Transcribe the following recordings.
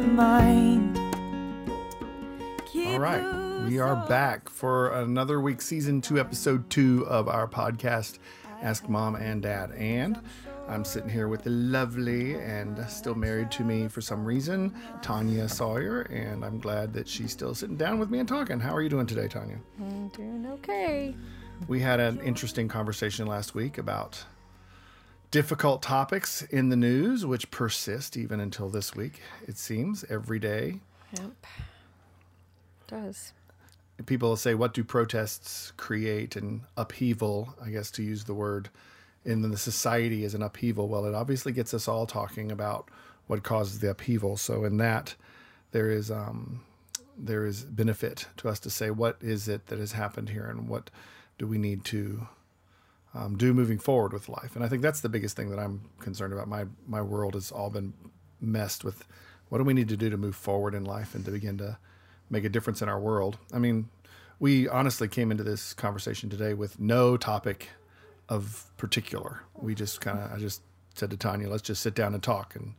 my peace of mind. All right, we are back for another week, season two, episode two of our podcast, Ask Mom and Dad. And I'm sitting here with the lovely and still married to me for some reason, Tonya Sawyer, and I'm glad that she's still sitting down with me and talking. How are you doing today, Tonya? I'm doing okay. We had an interesting conversation last week about difficult topics in the news, which persist even until this week, it seems, every day. Yep. Does. People say, What do protests create? And upheaval, I guess to use the word in the society is an upheaval. Well, it obviously gets us all talking about what causes the upheaval. So, in that, there is um, there is benefit to us to say what is it that has happened here and what do we need to um, do moving forward with life. And I think that's the biggest thing that I'm concerned about. My my world has all been messed with. What do we need to do to move forward in life and to begin to make a difference in our world? I mean, we honestly came into this conversation today with no topic of particular. We just kind of I just said to Tonya, let's just sit down and talk, and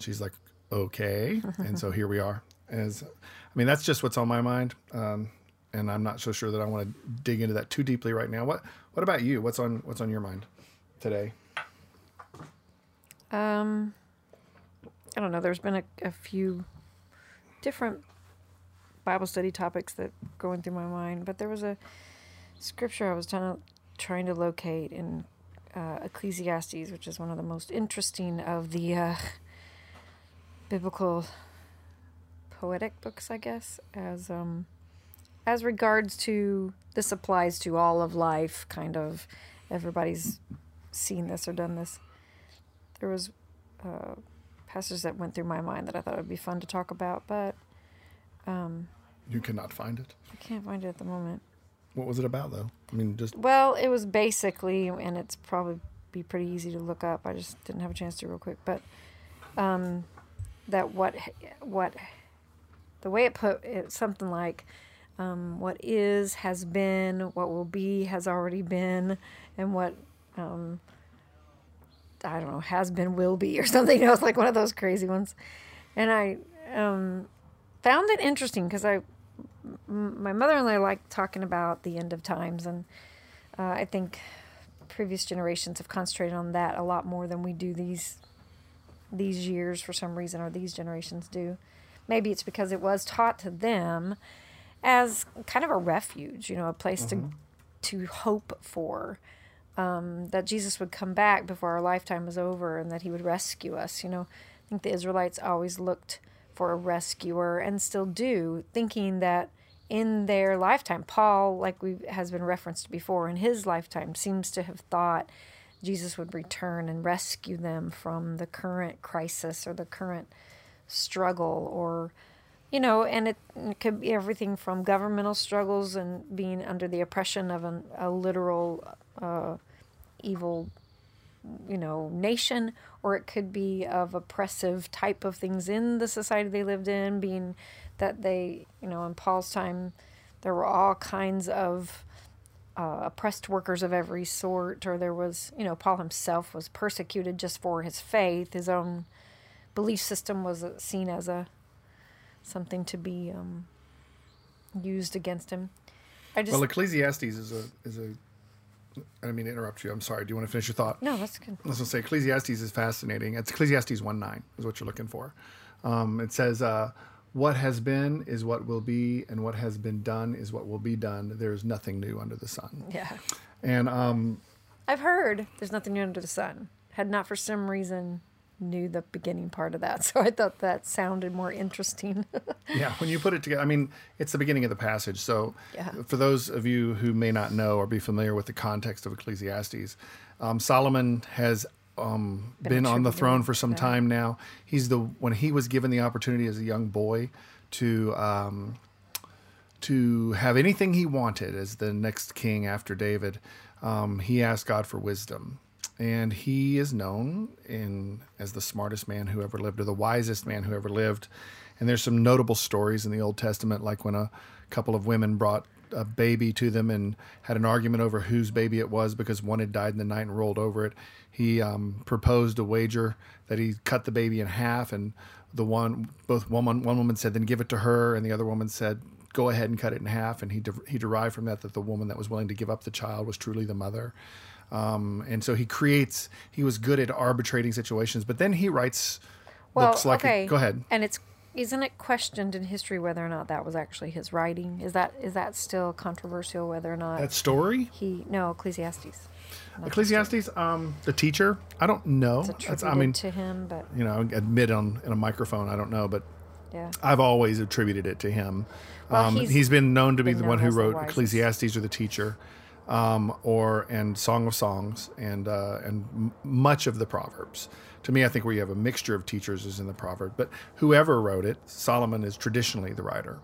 she's like, okay. and so here we are. As I mean, that's just what's on my mind. Um, and I'm not so sure that I want to dig into that too deeply right now. What What about you? What's on What's on your mind today? Um, I don't know. There's been a, a few different Bible study topics that going through my mind, but there was a scripture I was trying to trying to locate in uh, Ecclesiastes, which is one of the most interesting of the uh, biblical poetic books, I guess, as um, as regards to this applies to all of life. Kind of, everybody's seen this or done this. There was uh, passages that went through my mind that I thought would be fun to talk about, but um, You cannot find it. I can't find it at the moment. What was it about, though? I mean, just Well, it was basically, and it's probably be pretty easy to look up. I just didn't have a chance to real quick, but um, that what what the way it put it something like um, what is has been, what will be has already been, and what um, I don't know has been will be or something. You know, it's like one of those crazy ones, and I um, found it interesting because I m- my mother and I like talking about the end of times, and uh, I think previous generations have concentrated on that a lot more than we do these these years for some reason, or these generations do. Maybe it's because it was taught to them as kind of a refuge, you know, a place to to hope for. Um, that Jesus would come back before our lifetime was over and that he would rescue us. You know, I think the Israelites always looked for a rescuer and still do, thinking that in their lifetime, Paul, like we has been referenced before, in his lifetime, seems to have thought Jesus would return and rescue them from the current crisis or the current struggle or you know, and it, it could be everything from governmental struggles and being under the oppression of an, a literal uh, evil, you know, nation, or it could be of oppressive type of things in the society they lived in, being that they, you know, in Paul's time, there were all kinds of uh, oppressed workers of every sort, or there was, you know, Paul himself was persecuted just for his faith. His own belief system was seen as a something to be um, used against him. I just well, Ecclesiastes is a is a. I didn't mean to interrupt you. I'm sorry. Do you want to finish your thought? no, that's good. I was going to say Ecclesiastes is fascinating. It's Ecclesiastes 1 9 is what you're looking for. Um, it says, uh, What has been is what will be, and what has been done is what will be done. There is nothing new under the sun. Yeah, And um, I've heard there's nothing new under the sun. Had not for some reason knew the beginning part of that, so I thought that sounded more interesting. yeah, when you put it together, I mean, it's the beginning of the passage. So, Yeah. for those of you who may not know or be familiar with the context of Ecclesiastes, um, Solomon has um, Been been, on the throne for some time now. He's the when he was given the opportunity as a young boy to um, to have anything he wanted as the next king after David. Um, he asked God for wisdom, and he is known in as the smartest man who ever lived or the wisest man who ever lived. And there's some notable stories in the Old Testament, like when a couple of women brought a baby to them and had an argument over whose baby it was because one had died in the night and rolled over it. He um, proposed a wager that he cut the baby in half, and the one both one one woman said then give it to her, and the other woman said go ahead and cut it in half. And he de- he derived from that that the woman that was willing to give up the child was truly the mother. Um, and so he creates. He was good at arbitrating situations, but then he writes Well, books like. okay. Go ahead. And it's isn't it questioned in history whether or not that was actually his writing? Is that is that still controversial whether or not That story, he no Ecclesiastes? Ecclesiastes, um, the teacher. I don't know. It's That's, attributed I mean, to him, but you know, admit on in a microphone. I don't know, but yeah. I've always attributed it to him. Well, um, he's he's been known to be the one who wrote. Ecclesiastes or the teacher, um, or and Song of Songs, and uh, and m- much of the Proverbs. To me, I think where you have a mixture of teachers is in the proverb. But whoever wrote it, Solomon is traditionally the writer,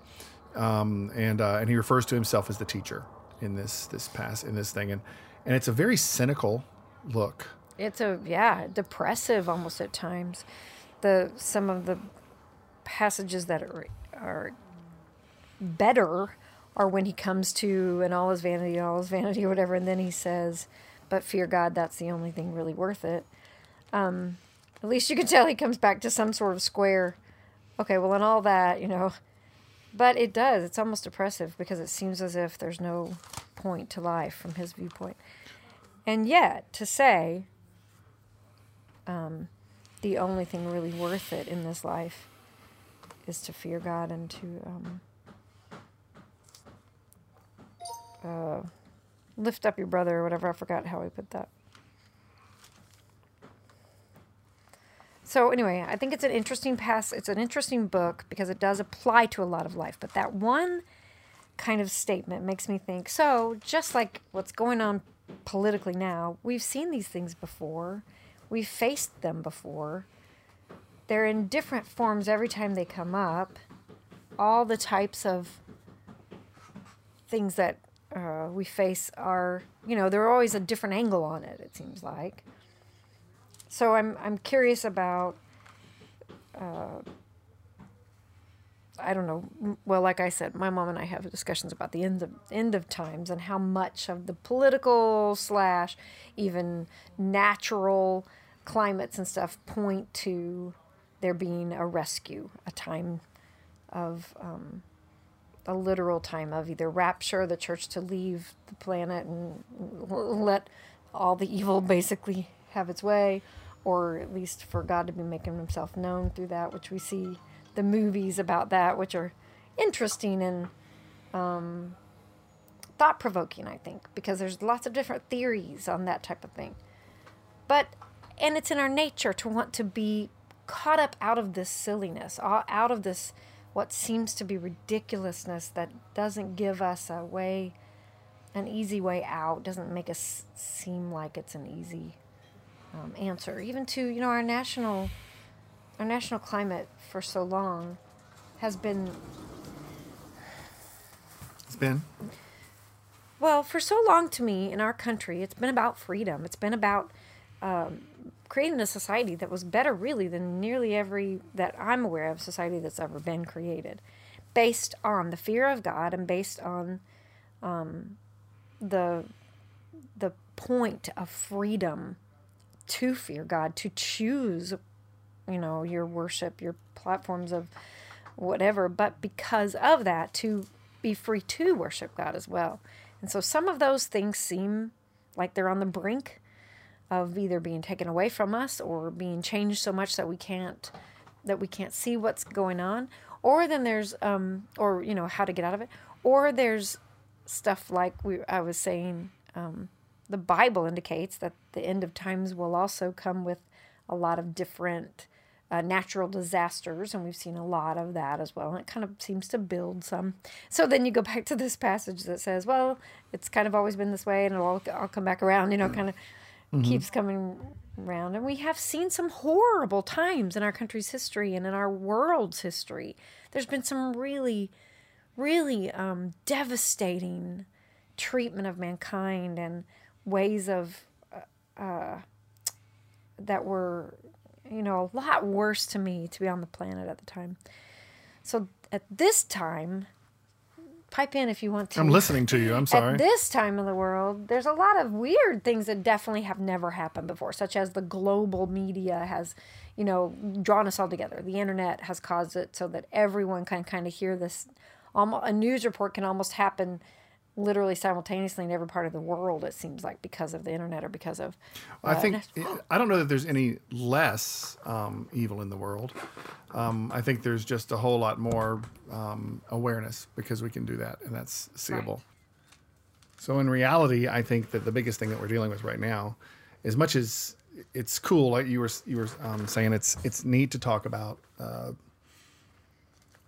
um, and uh, and he refers to himself as the teacher in this this pass in this thing, and and it's a very cynical look. It's a yeah, depressive almost at times. The some of the passages that are are better are when he comes to and all his vanity, all his vanity, or whatever, and then he says, "But fear God, that's the only thing really worth it." Um, at least you can tell he comes back to some sort of square. Okay, well, and all that, you know, but it does. It's almost depressive because it seems as if there's no point to life from his viewpoint. And yet, to say um, the only thing really worth it in this life is to fear God and to um, uh, lift up your brother or whatever. I forgot how he put that. So anyway, I think it's an interesting pass. It's an interesting book because it does apply to a lot of life. But that one kind of statement makes me think. So just like what's going on politically now, we've seen these things before. We've faced them before. They're in different forms every time they come up. All the types of things that uh, we face are, you know, they're always a different angle on it. It seems like. So I'm I'm curious about. Uh, I don't know. Well, like I said, my mom and I have discussions about the end of end of times and how much of the political slash even natural climates and stuff point to there being a rescue, a time of um, a literal time of either rapture, the church to leave the planet and let all the evil basically have its way, or at least for God to be making himself known through that, which we see the movies about that, which are interesting and um, thought provoking, I think, because there's lots of different theories on that type of thing. But, and it's in our nature to want to be caught up out of this silliness, out of this what seems to be ridiculousness that doesn't give us a way, an easy way out, doesn't make us seem like it's an easy um, answer. Even to, you know, our national, our national climate for so long has been It's been Well, for so long to me in our country, it's been about freedom. It's been about um, creating a society that was better, really, than nearly every that I'm aware of society that's ever been created, based on the fear of God and based on um, the the point of freedom to fear God, to choose, you know, your worship, your platforms of whatever, but because of that, to be free to worship God as well. And so some of those things seem like they're on the brink of either being taken away from us or being changed so much that we can't that we can't see what's going on or then there's um or you know how to get out of it or there's stuff like we I was saying um the Bible indicates that the end of times will also come with a lot of different uh, natural disasters, and we've seen a lot of that as well. And it kind of seems to build some. So then you go back to this passage that says, "Well, it's kind of always been this way, and it'll all, all come back around." You know, kind of keeps coming around. And we have seen some horrible times in our country's history and in our world's history. There's been some really, really um, devastating treatment of mankind and ways of uh, uh, that were, you know, a lot worse to me to be on the planet at the time. So at this time, pipe in if you want to. I'm listening to you. I'm sorry. At this time of the world, there's a lot of weird things that definitely have never happened before, such as the global media has, you know, drawn us all together. The internet has caused it so that everyone can kind of hear this. Almost, a news report can almost happen literally simultaneously in every part of the world it seems like because of the internet or because of I think I don't know that there's any less um, evil in the world. Um, I think there's just a whole lot more um, awareness because we can do that, and that's seeable. Right. So in reality, I think that the biggest thing that we're dealing with right now, as much as it's cool, like you were you were um, saying, it's it's neat to talk about. Uh,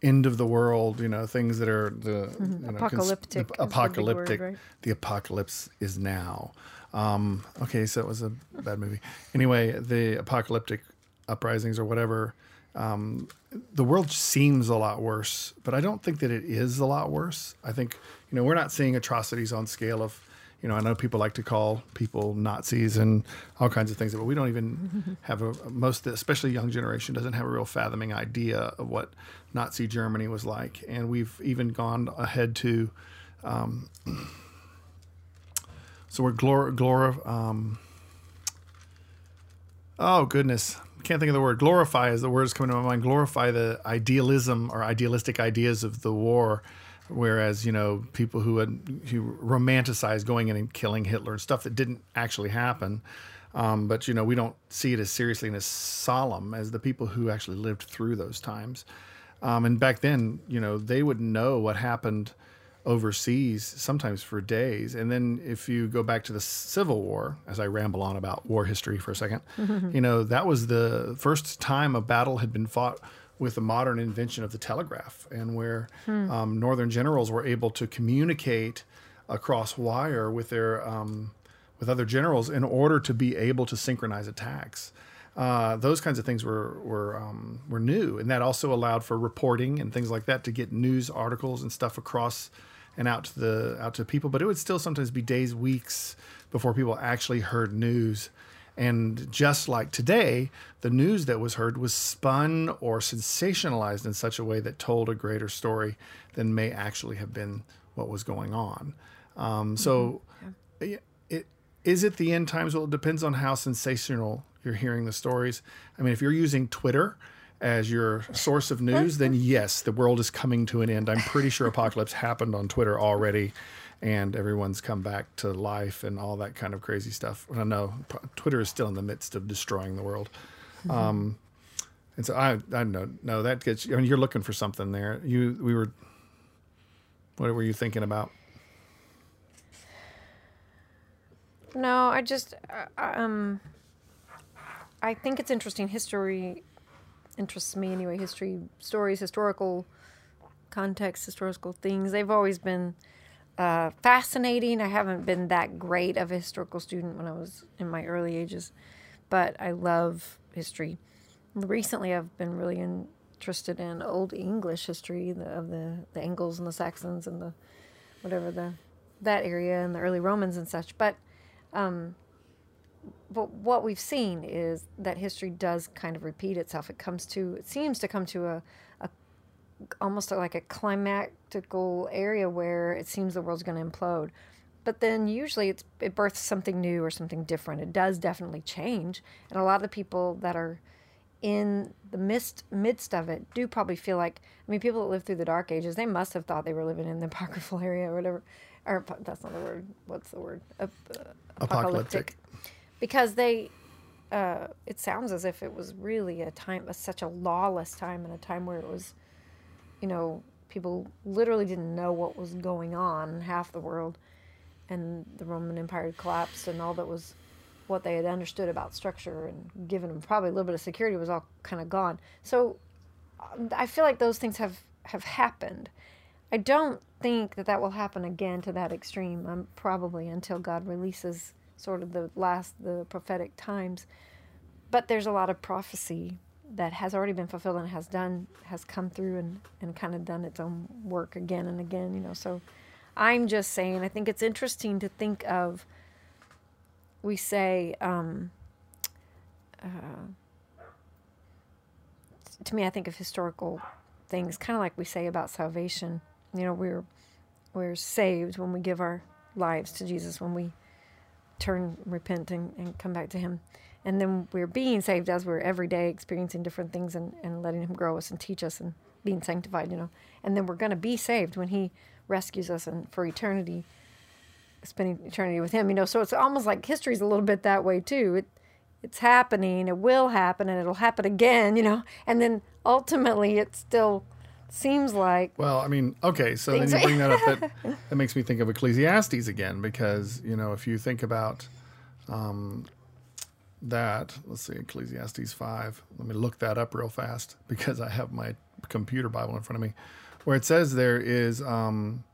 end of the world, you know, things that are the you know, cons- Apocalyptic the is the word, right? The apocalypse is now. Um, okay, so it was a bad movie. Anyway, the apocalyptic uprisings or whatever. Um, the world seems a lot worse, but I don't think that it is a lot worse. I think you know we're not seeing atrocities on scale of you know I know people like to call people Nazis and all kinds of things, but we don't even have a most especially young generation doesn't have a real fathoming idea of what Nazi Germany was like, and we've even gone ahead to um, so we're glor glor um, oh goodness. Can't think of the word. Glorify is the word that's coming to my mind. Glorify the idealism or idealistic ideas of the war whereas you know people who had who romanticize going in and killing hitler and stuff that didn't actually happen um, but you know we don't see it as seriously and as solemn as the people who actually lived through those times. Um, and back then you know they would know what happened overseas sometimes for days. And then if you go back to the civil war as i ramble on about war history for a second you know that was the first time a battle had been fought with the modern invention of the telegraph and where um, northern generals were able to communicate across wire with their um, with other generals in order to be able to synchronize attacks uh, those kinds of things were were um, were new, and that also allowed for reporting and things like that to get news articles and stuff across and out to the out to people. But it would still sometimes be days, weeks before people actually heard news. And just like today, the news that was heard was spun or sensationalized in such a way that told a greater story than may actually have been what was going on. Um, so, yeah, it is it the end times? Well, it depends on how sensational you're hearing the stories. I mean, if you're using Twitter as your source of news, then yes, the world is coming to an end. I'm pretty sure apocalypse happened on Twitter already, and everyone's come back to life and all that kind of crazy stuff. I know Twitter is still in the midst of destroying the world. Um, and so I, I don't know, no, that gets. I mean, you're looking for something there. You, we were. What were you thinking about? No, I just uh, um I think it's interesting history interests me anyway, history stories, historical context, historical things. They've always been uh, fascinating. I haven't been that great of a historical student when I was in my early ages, but I love history. Recently, I've been really interested in Old English history the, of the, the Angles and the Saxons and the whatever the that area and the early Romans and such. But um, but what we've seen is that history does kind of repeat itself. It comes to it seems to come to a, a almost like a climactical area where it seems the world's going to implode. But then usually it's, it births something new or something different. It does definitely change, and a lot of the people that are in the midst midst of it do probably feel like I mean people that lived through the dark ages they must have thought they were living in the apocryphal area or whatever or that's not the word what's the word Ap- uh, Apocalyptic. because they uh, it sounds as if it was really a time a, such a lawless time and a time where it was you know people literally didn't know what was going on in half the world. And the roman empire had collapsed and all that was what they had understood about structure and given them probably a little bit of security was all kind of gone. So um, i feel like those things have have happened. I don't think that that will happen again to that extreme um, probably until god releases sort of the last the prophetic times. But there's a lot of prophecy that has already been fulfilled and has done has come through and, and kind of done its own work again and again you know so i'm just saying i think it's interesting to think of we say um, uh, to me i think of historical things kind of like we say about salvation you know we're we're saved when we give our lives to Jesus, when we turn, repent, and, and come back to Him. And then we're being saved as we're every day experiencing different things and, and letting Him grow us and teach us and being sanctified, you know. And then we're going to be saved when He rescues us and for eternity, spending eternity with Him, you know. So it's almost like history's a little bit that way too. It, it's happening, it will happen, and it'll happen again, you know. And then ultimately, it still seems like Well, I mean, okay, so then you bring that up. That, that makes me think of Ecclesiastes again, because you know, if you think about um, that, let's see, Ecclesiastes five. Let me look that up real fast because I have my computer Bible in front of me, where it says there is. Um,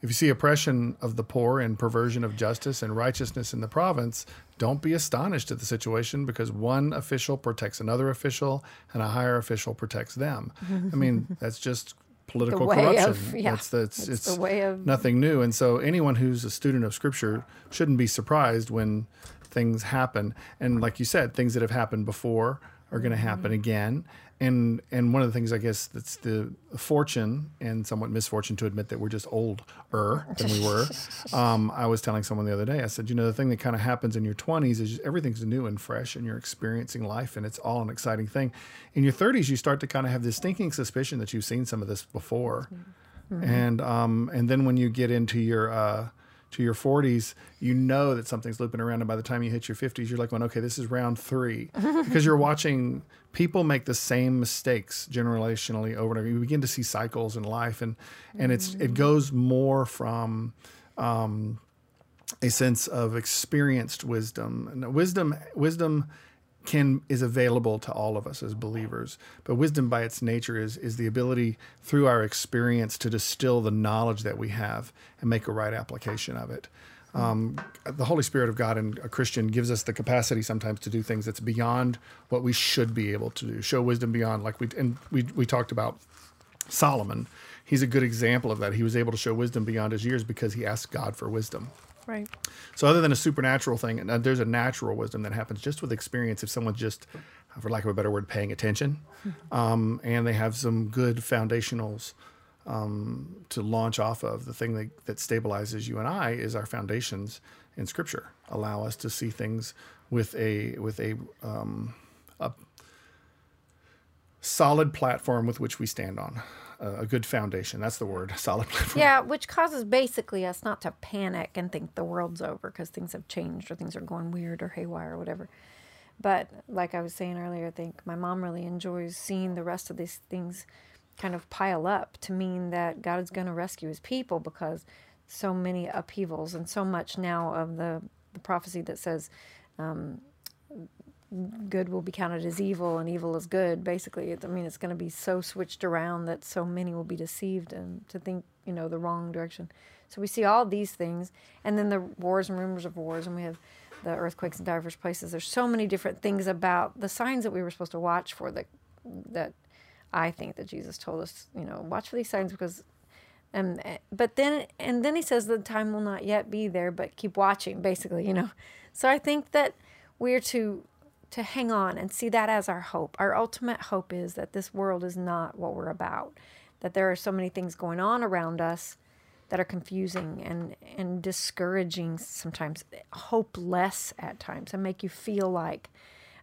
if you see oppression of the poor and perversion of justice and righteousness in the province, don't be astonished at the situation because one official protects another official and a higher official protects them. I mean, that's just political corruption. of- yeah, that's that's it's it's the way of- nothing new. And so anyone who's a student of scripture shouldn't be surprised when things happen. And like you said, things that have happened before are going to happen Mm-hmm. again. And and one of the things I guess that's the fortune and somewhat misfortune to admit that we're just older than we were. Um, I was telling someone the other day. I said, you know, the thing that kind of happens in your 20s is everything's new and fresh, and you're experiencing life, and it's all an exciting thing. In your 30s, you start to kind of have this stinking suspicion that you've seen some of this before, and um, and then when you get into your uh, to your 40s, you know that something's looping around, and by the time you hit your 50s, you're like, going, okay, this is round three, because you're watching people make the same mistakes generationally over and over. You begin to see cycles in life, and and it's it goes more from um, a sense of experienced wisdom, and wisdom wisdom can is available to all of us as believers. But wisdom by its nature is is the ability through our experience to distill the knowledge that we have and make a right application of it. Um, the Holy Spirit of God in a Christian gives us the capacity sometimes to do things that's beyond what we should be able to do. Show wisdom beyond, like we and we we talked about Solomon. He's a good example of that. He was able to show wisdom beyond his years because he asked God for wisdom. Right. So, other than a supernatural thing, and uh, there's a natural wisdom that happens just with experience. If someone's just, for lack of a better word, paying attention, um, and they have some good foundationals um, to launch off of, the thing that, that stabilizes you and I is our foundations in Scripture. Allow us to see things with a with a um, a solid platform with which we stand on, uh, a good foundation. That's the word, solid platform. Yeah, which causes basically us not to panic and think the world's over because things have changed or things are going weird or haywire or whatever. But like I was saying earlier, I think my mom really enjoys seeing the rest of these things kind of pile up to mean that God is going to rescue his people because so many upheavals and so much now of the, the prophecy that says um, good will be counted as evil and evil as good. Basically, I mean, it's going to be so switched around that so many will be deceived and to think, you know, the wrong direction. So we see all these things, and then the wars and rumors of wars, and we have the earthquakes in diverse places. There's so many different things about the signs that we were supposed to watch for that that I think that Jesus told us, you know, watch for these signs because and but then and then he says the time will not yet be there but keep watching basically you know so i think that we're to to hang on and see that as our hope our ultimate hope is that this world is not what we're about that there are so many things going on around us that are confusing and and discouraging sometimes hopeless at times and make you feel like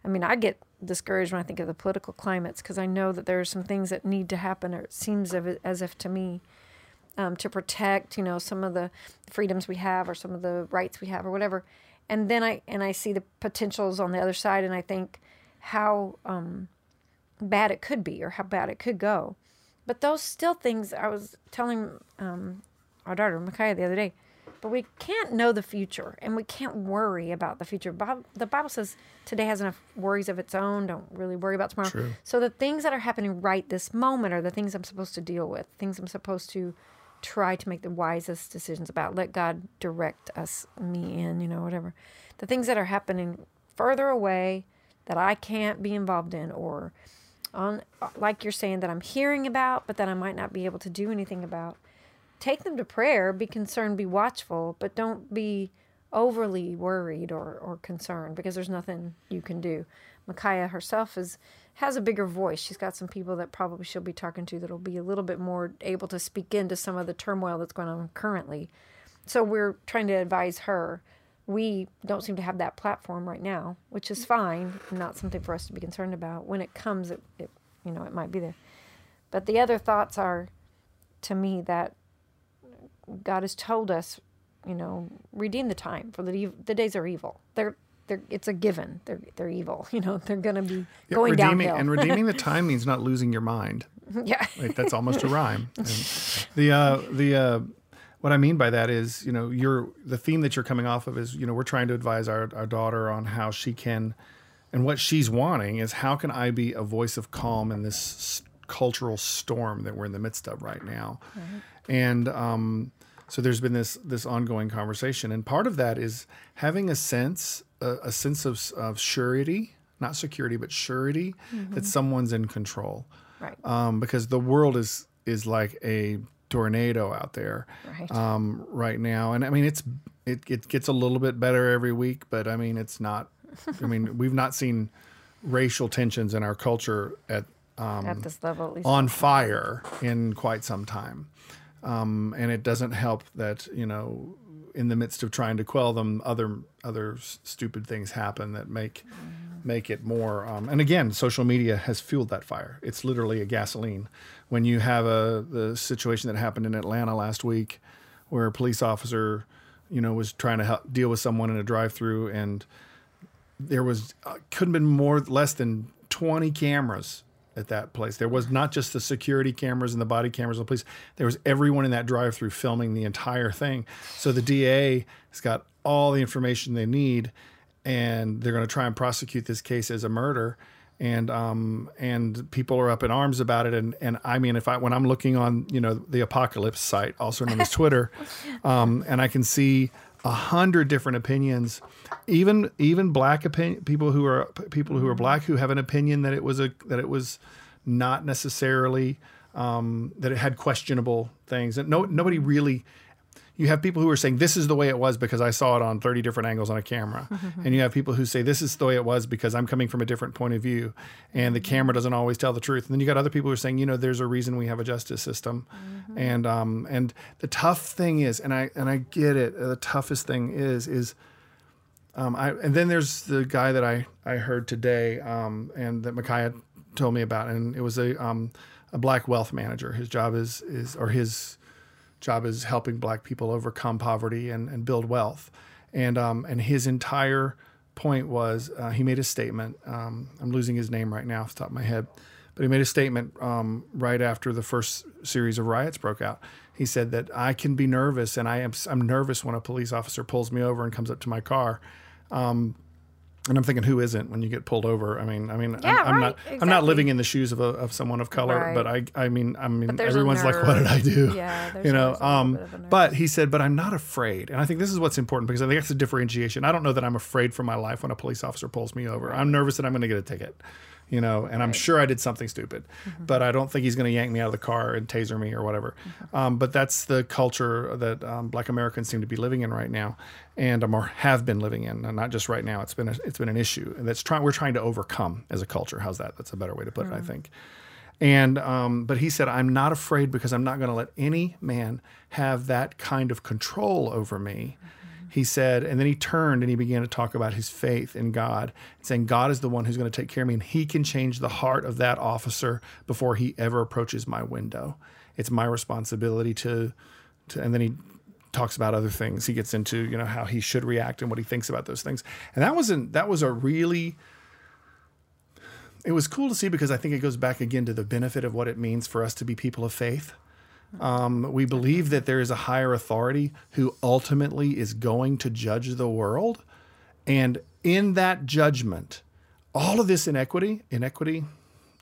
I mean, I get discouraged when I think of the political climates because I know that there are some things that need to happen, or it seems as if to me, um, to protect, you know, some of the freedoms we have or some of the rights we have or whatever. And then I and I see the potentials on the other side, and I think how um, bad it could be or how bad it could go. But those still things I was telling um, our daughter Micaiah the other day. But we can't know the future, and we can't worry about the future. Bob, the Bible says today has enough worries of its own. Don't really worry about tomorrow. True. So the things that are happening right this moment are the things I'm supposed to deal with. Things I'm supposed to try to make the wisest decisions about. Let God direct us, me in, you know, whatever. The things that are happening further away that I can't be involved in, or on like you're saying that I'm hearing about, but that I might not be able to do anything about take them to prayer, be concerned, be watchful, but don't be overly worried or, or concerned because there's nothing you can do. Micaiah herself is has a bigger voice. She's got some people that probably she'll be talking to that'll be a little bit more able to speak into some of the turmoil that's going on currently. So we're trying to advise her. We don't seem to have that platform right now, which is fine, not something for us to be concerned about. When it comes, it, it you know, it might be there. But the other thoughts are, to me, that God has told us, you know, redeem the time for the the days are evil. They're they're it's a given. They're they're evil. You know, they're going to be Yeah, going redeeming, downhill. and redeeming the time means not losing your mind. yeah. Like, that's almost a rhyme. And the uh, the uh, what I mean by that is, you know, you're the theme that you're coming off of is, you know, we're trying to advise our, our daughter on how she can, and what she's wanting is how can I be a voice of calm in this cultural storm that we're in the midst of right now, and um, so there's been this this ongoing conversation, and part of that is having a sense a, a sense of of surety, not security, but surety that someone's in control Right. um, because the world is is like a tornado out there Right. um, right now, and I mean it's it, it gets a little bit better every week, but I mean it's not. I mean we've not seen racial tensions in our culture at um, At this level, at least. on fire in quite some time. Um, and it doesn't help that you know, in the midst of trying to quell them, other other stupid things happen that make make it more. Um, and again, social media has fueled that fire. It's literally a gasoline. When you have a the situation that happened in Atlanta last week, where a police officer, you know, was trying to help deal with someone in a drive-through and there was uh, couldn't have been more less than 20 cameras at that place. There was not just the security cameras and the body cameras of the police. There was everyone in that drive-through filming the entire thing. So the DA has got all the information they need, and they're going to try and prosecute this case as a murder. And um and people are up in arms about it. And and I mean, if I when I'm looking on you know the apocalypse site, also known as Twitter, um, and I can see a hundred different opinions, even even black opinion people who are people who are black who have an opinion that it was a that it was not necessarily um, that it had questionable things. And no nobody really. You have people who are saying this is the way it was because I saw it on 30 different angles on a camera. and you have people who say this is the way it was because I'm coming from a different point of view and the camera doesn't always tell the truth. And then you got other people who are saying, you know, there's a reason we have a justice system. And um and the tough thing is and I and I get it. The toughest thing is is um, I, and then there's the guy that I, I heard today um, and that Micaiah told me about, and it was a um, a black wealth manager. His job is is or his job is helping black people overcome poverty and, and build wealth. And um, and his entire point was uh, he made a statement. Um, I'm losing his name right now off the top of my head, but he made a statement um, right after the first series of riots broke out. He said that I can be nervous, and I am I'm nervous when a police officer pulls me over and comes up to my car. Um, and I'm thinking, who isn't when you get pulled over? I mean, I mean, Yeah, I'm, I'm right, not, I'm not living in the shoes of a, of someone of color, Right. but I, I mean, I mean, everyone's like, what did I do? Yeah, there's you know. Um, bit of a nerve. but he said, but I'm not afraid, and I think this is what's important because I think that's a differentiation. I don't know that I'm afraid for my life when a police officer pulls me over. I'm nervous that I'm going to get a ticket, you know, and I'm sure I did something stupid, Mm-hmm. but I don't think he's going to yank me out of the car and taser me or whatever. Mm-hmm. Um, but that's the culture that um, Black Americans seem to be living in right now, and um, or have been living in, and not just right now. It's been a, it's been an issue, that's trying we're trying to overcome as a culture. How's that? That's a better way to put it, I think. And um, but he said, I'm not afraid because I'm not going to let any man have that kind of control over me. He said, and then he turned and he began to talk about his faith in God, saying, God is the one who's going to take care of me, and he can change the heart of that officer before he ever approaches my window. It's my responsibility to, to and then he talks about other things. He gets into, you know, how he should react and what he thinks about those things. And that wasn't that was a really it was cool to see because I think it goes back again to the benefit of what it means for us to be people of faith. Um, we believe that there is a higher authority who ultimately is going to judge the world. And in that judgment, all of this inequity, inequity,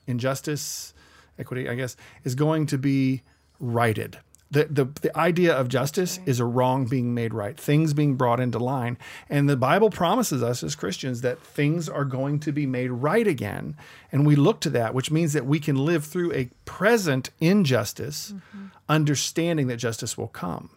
injustice, equity, I guess, is going to be righted. The, the, the idea of justice is a wrong being made right, things being brought into line. And the Bible promises us as Christians that things are going to be made right again. And we look to that, which means that we can live through a present injustice, mm-hmm. understanding that justice will come.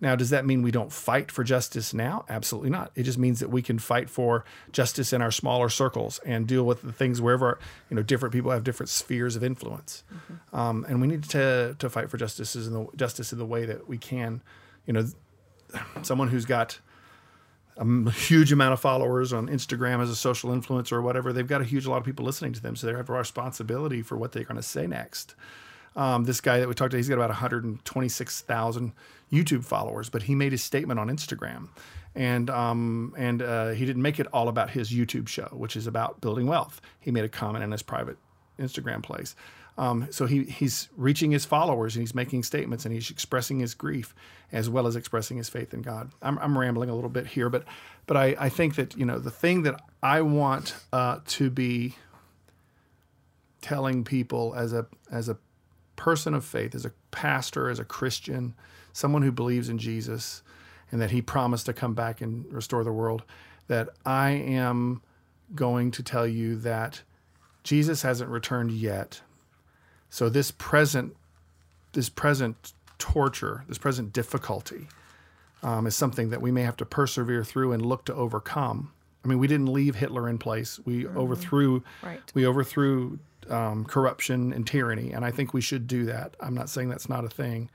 Now, does that mean we don't fight for justice now? Absolutely not. It just means that we can fight for justice in our smaller circles and deal with the things wherever you know different people have different spheres of influence, mm-hmm. um, and we need to to fight for justice in the justice in the way that we can. You know, someone who's got a huge amount of followers on Instagram as a social influencer or whatever, they've got a huge a lot of people listening to them, so they have a responsibility for what they're going to say next. Um, this guy that we talked to, he's got about 126,000 YouTube followers, but he made his statement on Instagram, and um, and uh, he didn't make it all about his YouTube show, which is about building wealth. He made a comment in his private Instagram place. Um, so he he's reaching his followers and he's making statements and he's expressing his grief as well as expressing his faith in God. I'm, I'm rambling a little bit here, but but I, I think that you know the thing that I want uh, to be telling people as a as a person of faith, as a pastor, as a Christian, someone who believes in Jesus and that he promised to come back and restore the world, that I am going to tell you that Jesus hasn't returned yet. So this present this present torture, this present difficulty, um, is something that we may have to persevere through and look to overcome. I mean, we didn't leave Hitler in place. We mm-hmm. overthrew right. we overthrew um, corruption and tyranny, and I think we should do that. I'm not saying that's not a thing.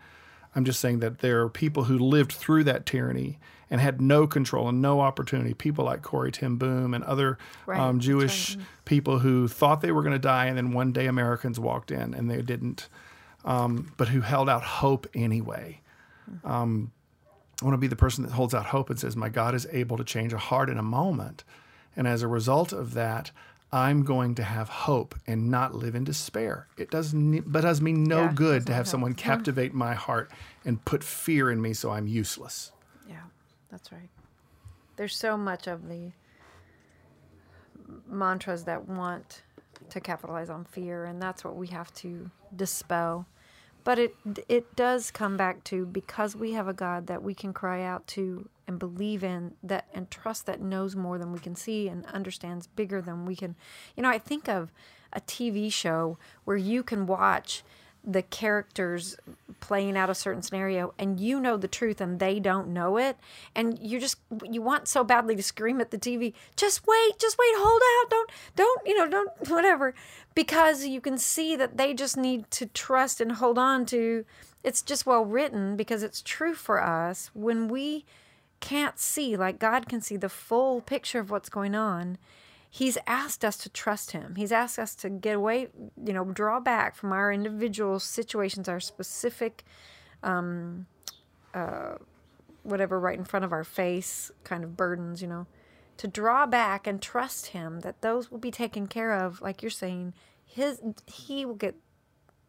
I'm just saying that there are people who lived through that tyranny and had no control and no opportunity. People like Corrie ten Boom and other right. um, Jewish right. people who thought they were going to die, and then one day Americans walked in and they didn't, um, but who held out hope anyway. Um, I want to be the person that holds out hope and says, My God is able to change a heart in a moment. And as a result of that, I'm going to have hope and not live in despair. It does, but does me no yeah, good to have help. someone captivate my heart and put fear in me so I'm useless. Yeah, that's right. There's so much of the mantras that want to capitalize on fear, and that's what we have to dispel. But it it does come back to because we have a God that we can cry out to and believe in that and trust that knows more than we can see and understands bigger than we can. You know, I think of a TV show where you can watch the characters playing out a certain scenario and you know the truth and they don't know it and you just you want so badly to scream at the TV just wait just wait hold out don't don't you know don't whatever because you can see that they just need to trust and hold on to it's just well written because it's true for us. When we can't see like God can see the full picture of what's going on he's asked us to trust him. He's asked us to get away, you know, draw back from our individual situations, our specific, um, uh, whatever, right in front of our face kind of burdens, you know, to draw back and trust him that those will be taken care of. Like you're saying, his he will get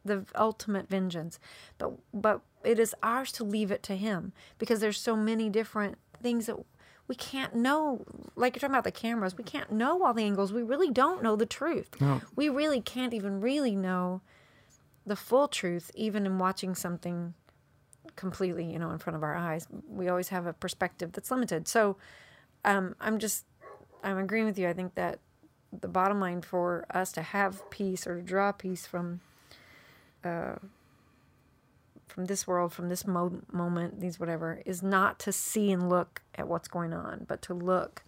the ultimate vengeance, but but it is ours to leave it to him because there's so many different things that we can't know like you're talking about the cameras we can't know all the angles. We really don't know the truth. No. we really can't even really know the full truth even in watching something completely you know in front of our eyes. We always have a perspective that's limited. So um, i'm just i'm agreeing with you. I think that the bottom line for us to have peace or to draw peace from uh, from this world, from this mo- moment, these whatever, is not to see and look at what's going on, but to look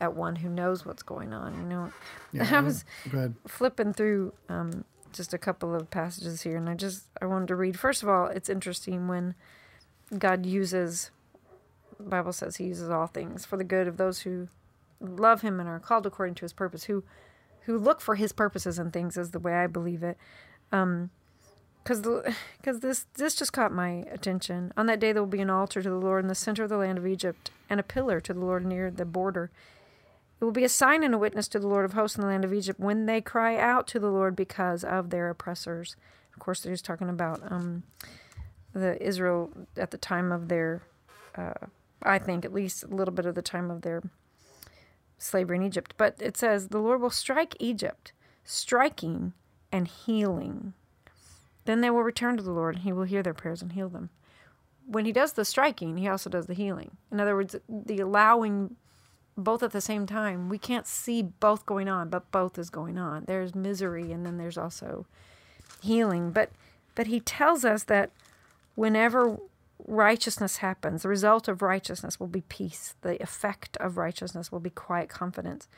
at one who knows what's going on. You know, yeah, I was flipping through um, just a couple of passages here, and I just I wanted to read. First of all, it's interesting when God uses. Bible says He uses all things for the good of those who love Him and are called according to His purpose, who who look for His purposes and things, is the way I believe it. Um, because because this this just caught my attention. On that day there will be an altar to the Lord in the center of the land of Egypt, and a pillar to the Lord near the border. It will be a sign and a witness to the Lord of hosts in the land of Egypt when they cry out to the Lord because of their oppressors. Of course, they're just talking about um, the Israel at the time of their, uh, I think at least a little bit of the time of their slavery in Egypt. But it says the Lord will strike Egypt, striking and healing then they will return to the Lord, and He will hear their prayers and heal them. When He does the striking, He also does the healing. In other words, the allowing both at the same time. We can't see both going on, but both is going on. There's misery, and then there's also healing. But but He tells us that whenever righteousness happens, the result of righteousness will be peace. The effect of righteousness will be quiet confidence.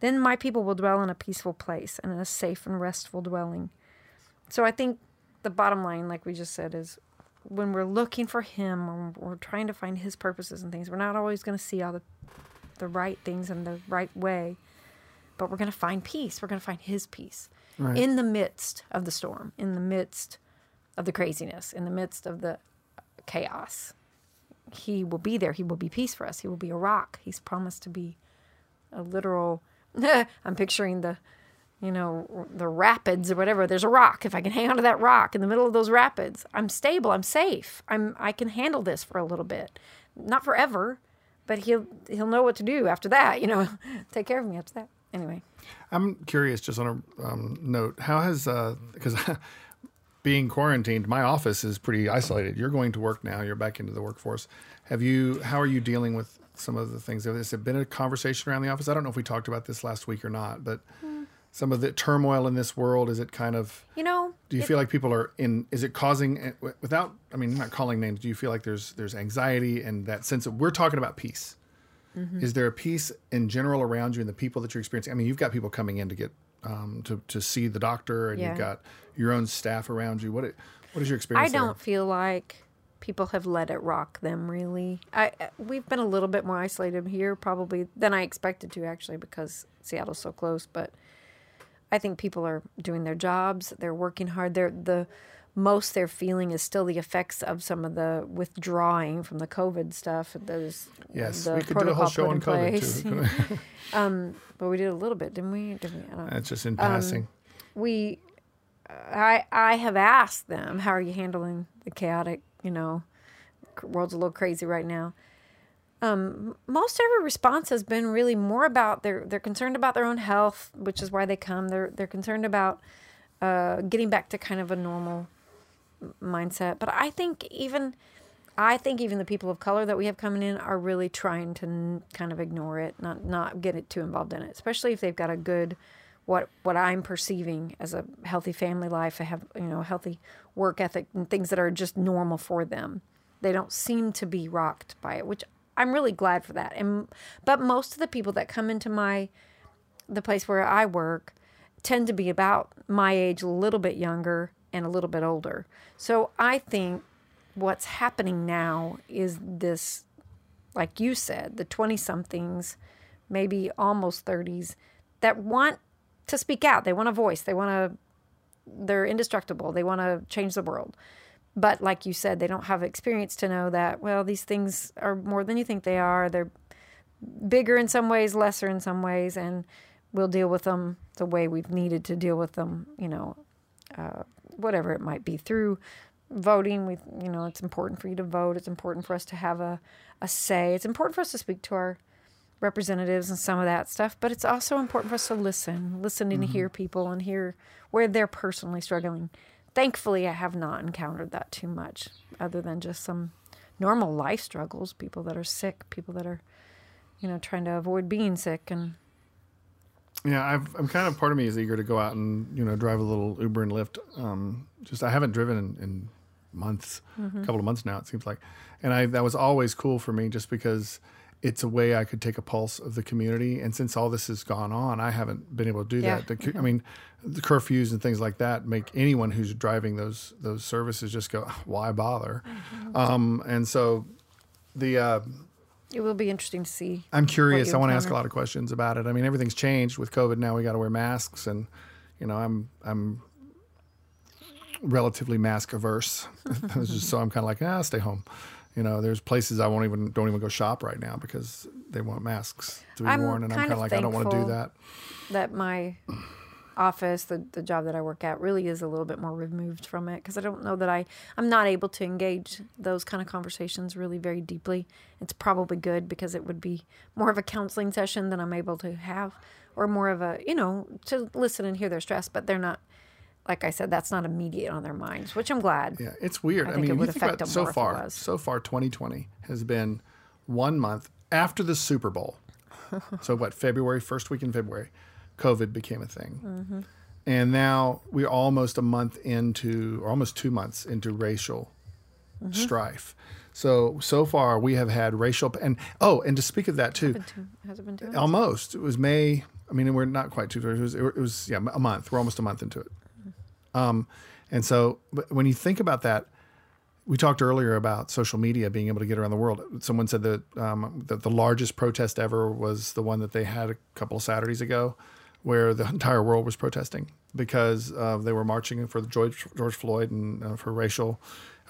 Then my people will dwell in a peaceful place and in a safe and restful dwelling. So I think the bottom line, like we just said, is when we're looking for Him, or we're trying to find His purposes and things, we're not always going to see all the the right things in the right way, but we're going to find peace. We're going to find His peace Right. in the midst of the storm, in the midst of the craziness, in the midst of the chaos. He will be there. He will be peace for us. He will be a rock. He's promised to be a literal. I'm picturing the, you know, the rapids or whatever. There's a rock. If I can hang onto that rock in the middle of those rapids, I'm stable. I'm safe. I'm. I can handle this for a little bit, not forever, but he'll he'll know what to do after that. You know, take care of me after that. Anyway. I'm curious, just on a um, note, how has because being quarantined, my office is pretty isolated. You're going to work now. You're back into the workforce. Have you? How are you dealing with some of the things? Has it been a conversation around the office? I don't know if we talked about this last week or not, but some of the turmoil in this world is it kind of? You know, Do you it- feel like people are in? Is it causing without? I mean, not calling names. Do you feel like there's there's anxiety and that sense of we're talking about peace? Mm-hmm. Is there a peace in general around you and the people that you're experiencing? I mean, you've got people coming in to get um, to to see the doctor, and Yeah. you've got your own staff around you. What it- what is your experience? I don't feel like people have let it rock them really. I we've been a little bit more isolated here probably than I expected to actually because Seattle's so close, but I think people are doing their jobs, they're working hard. They're the most they're feeling is still the effects of some of the withdrawing from the COVID stuff. Those? Yes, the we could do a whole show on COVID too. um, but we did a little bit, didn't we? Did we? I don't That's just in Um, passing. we i i have asked them how are you handling the chaotic you know world's a little crazy right now um most every response has been really more about they're they're concerned about their own health which is why they come they're they're concerned about uh getting back to kind of a normal mindset but i think even I think even the people of color that we have coming in are really trying to n- kind of ignore it, not not get it too involved in it, especially if they've got a good what what I'm perceiving as a healthy family life. I have you know a healthy work ethic and things that are just normal for them. They don't seem to be rocked by it, which I'm really glad for that. And but most of the people that come into my the place where I work tend to be about my age, a little bit younger and a little bit older. So I think what's happening now is this, like you said, the 20 somethings, maybe almost 30s, that want to speak out. They want a voice. They want to, they're indestructible. They want to change the world. But like you said, they don't have experience to know that, well, these things are more than you think they are. They're bigger in some ways, lesser in some ways, and we'll deal with them the way we've needed to deal with them, you know, uh, whatever it might be through voting. We, you know, it's important for you to vote. It's important for us to have a, a say. It's important for us to speak to our representatives and some of that stuff, but it's also important for us to listen, listen and hear people and hear where they're personally struggling. Thankfully, I have not encountered that too much, other than just some normal life struggles, people that are sick, people that are, you know, trying to avoid being sick and Yeah, I've, I'm kind of part of me is eager to go out and you know drive a little Uber and Lyft. Um, just I haven't driven in, in months, Mm-hmm. a couple of months now it seems like, and I that was always cool for me just because it's a way I could take a pulse of the community. And since all this has gone on, I haven't been able to do Yeah. that. The I mean, the curfews and things like that make anyone who's driving those those services just go, why bother? Mm-hmm. Um, and so the uh, it will be interesting to see. I'm curious. I want to ask a lot of questions about it. I mean, everything's changed with COVID. Now we got to wear masks, and you know, I'm I'm relatively mask averse. So I'm kind of like, ah, stay home. You know, there's places I won't even don't even go shop right now because they want masks to be I'm worn, and I'm kind of like, I don't want to do that. that my office the, the job that i work at really is a little bit more removed from it because i don't know that i i'm not able to engage those kind of conversations really very deeply it's probably good because it would be more of a counseling session than i'm able to have or more of a you know to listen and hear their stress but they're not like i said that's not immediate on their minds which i'm glad Yeah, it's weird. I I, mean, it would affect about them so more if it far. So far, 2020 has been one month after the Super Bowl. so what? February, first week in February, COVID became a thing, Mm-hmm. and now we're almost a month into, or almost two months into racial strife. So so far we have had racial and oh, and to speak of that too, Been two- Has it been two? months? almost it was May. I mean, we're not quite two. It was it was yeah a month. We're almost a month into it. Um, and so but when you think about that, we talked earlier about social media being able to get around the world. Someone said that um, that the largest protest ever was the one that they had a couple of Saturdays ago, where the entire world was protesting because uh, they were marching for George, George Floyd and uh, for racial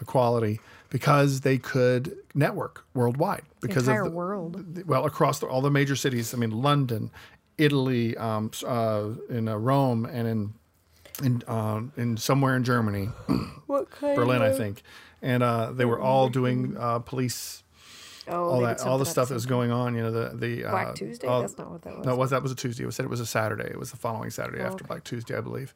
equality because they could network worldwide because entire of the, world. well across the, all the major cities. I mean, London, Italy, um, uh, in uh, Rome, and in in uh, in somewhere in Germany. What kind Berlin, I think, and uh, they were all doing uh, police, Oh, all that, all the stuff that was going on. You know, the the Black uh, Tuesday? all- That's not what that was. No, it was that was a Tuesday. It was said it was a Saturday. It was the following Saturday Oh, after okay. Black Tuesday, I believe.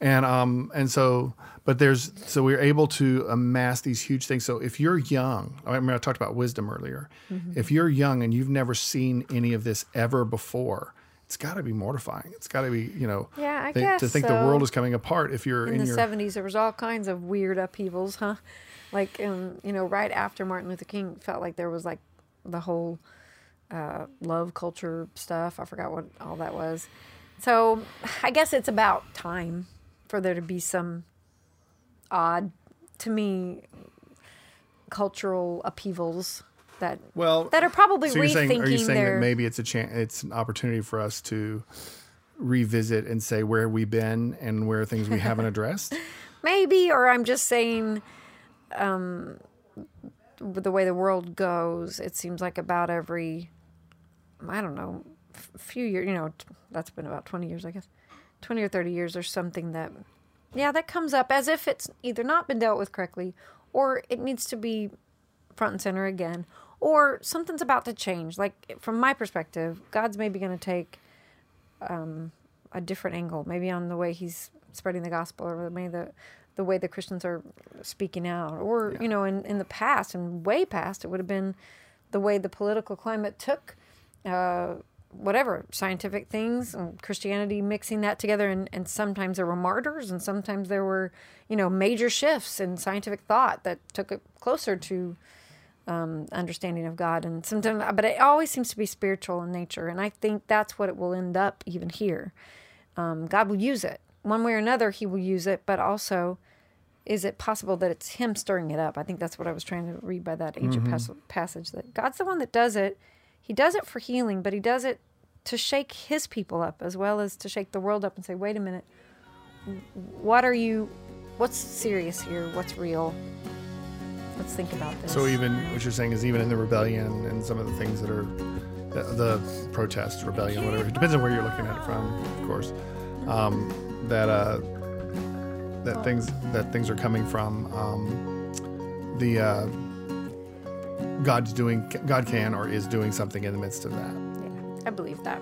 And um and so, but there's so we're able to amass these huge things. So if you're young, I mean, I talked about wisdom earlier. Mm-hmm. If you're young and you've never seen any of this ever before. It's got to be mortifying. It's got to be, you know, Yeah, I thi- guess to think so. the world is coming apart. If you're in, in, the your 70s there was all kinds of weird upheavals huh like um, you know right after martin luther king felt like there was like the whole uh, love culture stuff i forgot what all that was so i guess it's about time for there to be some odd to me cultural upheavals that well, that are probably So you're saying, are you saying their that maybe it's a chance, it's an opportunity for us to revisit and say where we've been and where things we haven't addressed? maybe or i'm just saying um the way the world goes it seems like about every i don't know f- few years you know t- that's been about 20 years i guess 20 or 30 years there's something that yeah that comes up as if it's either not been dealt with correctly or it needs to be front and center again or something's about to change like from my perspective god's maybe going to take a different angle, maybe on the way he's spreading the gospel or maybe the the way the Christians are speaking out. Or, you know, in, in the past and way past, it would have been the way the political climate took uh, whatever scientific things and Christianity mixing that together. And, and sometimes there were martyrs and sometimes there were, you know, major shifts in scientific thought that took it closer to um, understanding of God. And sometimes, but it always seems to be spiritual in nature. And I think that's what it will end up even here. Um, God will use it one way or another. He will use it, but also, is it possible that it's Him stirring it up? I think that's what I was trying to read by that ancient pas- passage. That God's the one that does it. He does it for healing, but He does it to shake His people up as well as to shake the world up and say, "Wait a minute, what are you? What's serious here? What's real? Let's think about this." So even what you're saying is even in the rebellion and some of the things that are the, the protest, rebellion, whatever. It depends on where you're looking at it from, of course. Um, that uh, that things that things are coming from. Um, the uh, God's doing. God can or is doing something in the midst of that. yeah, I believe that.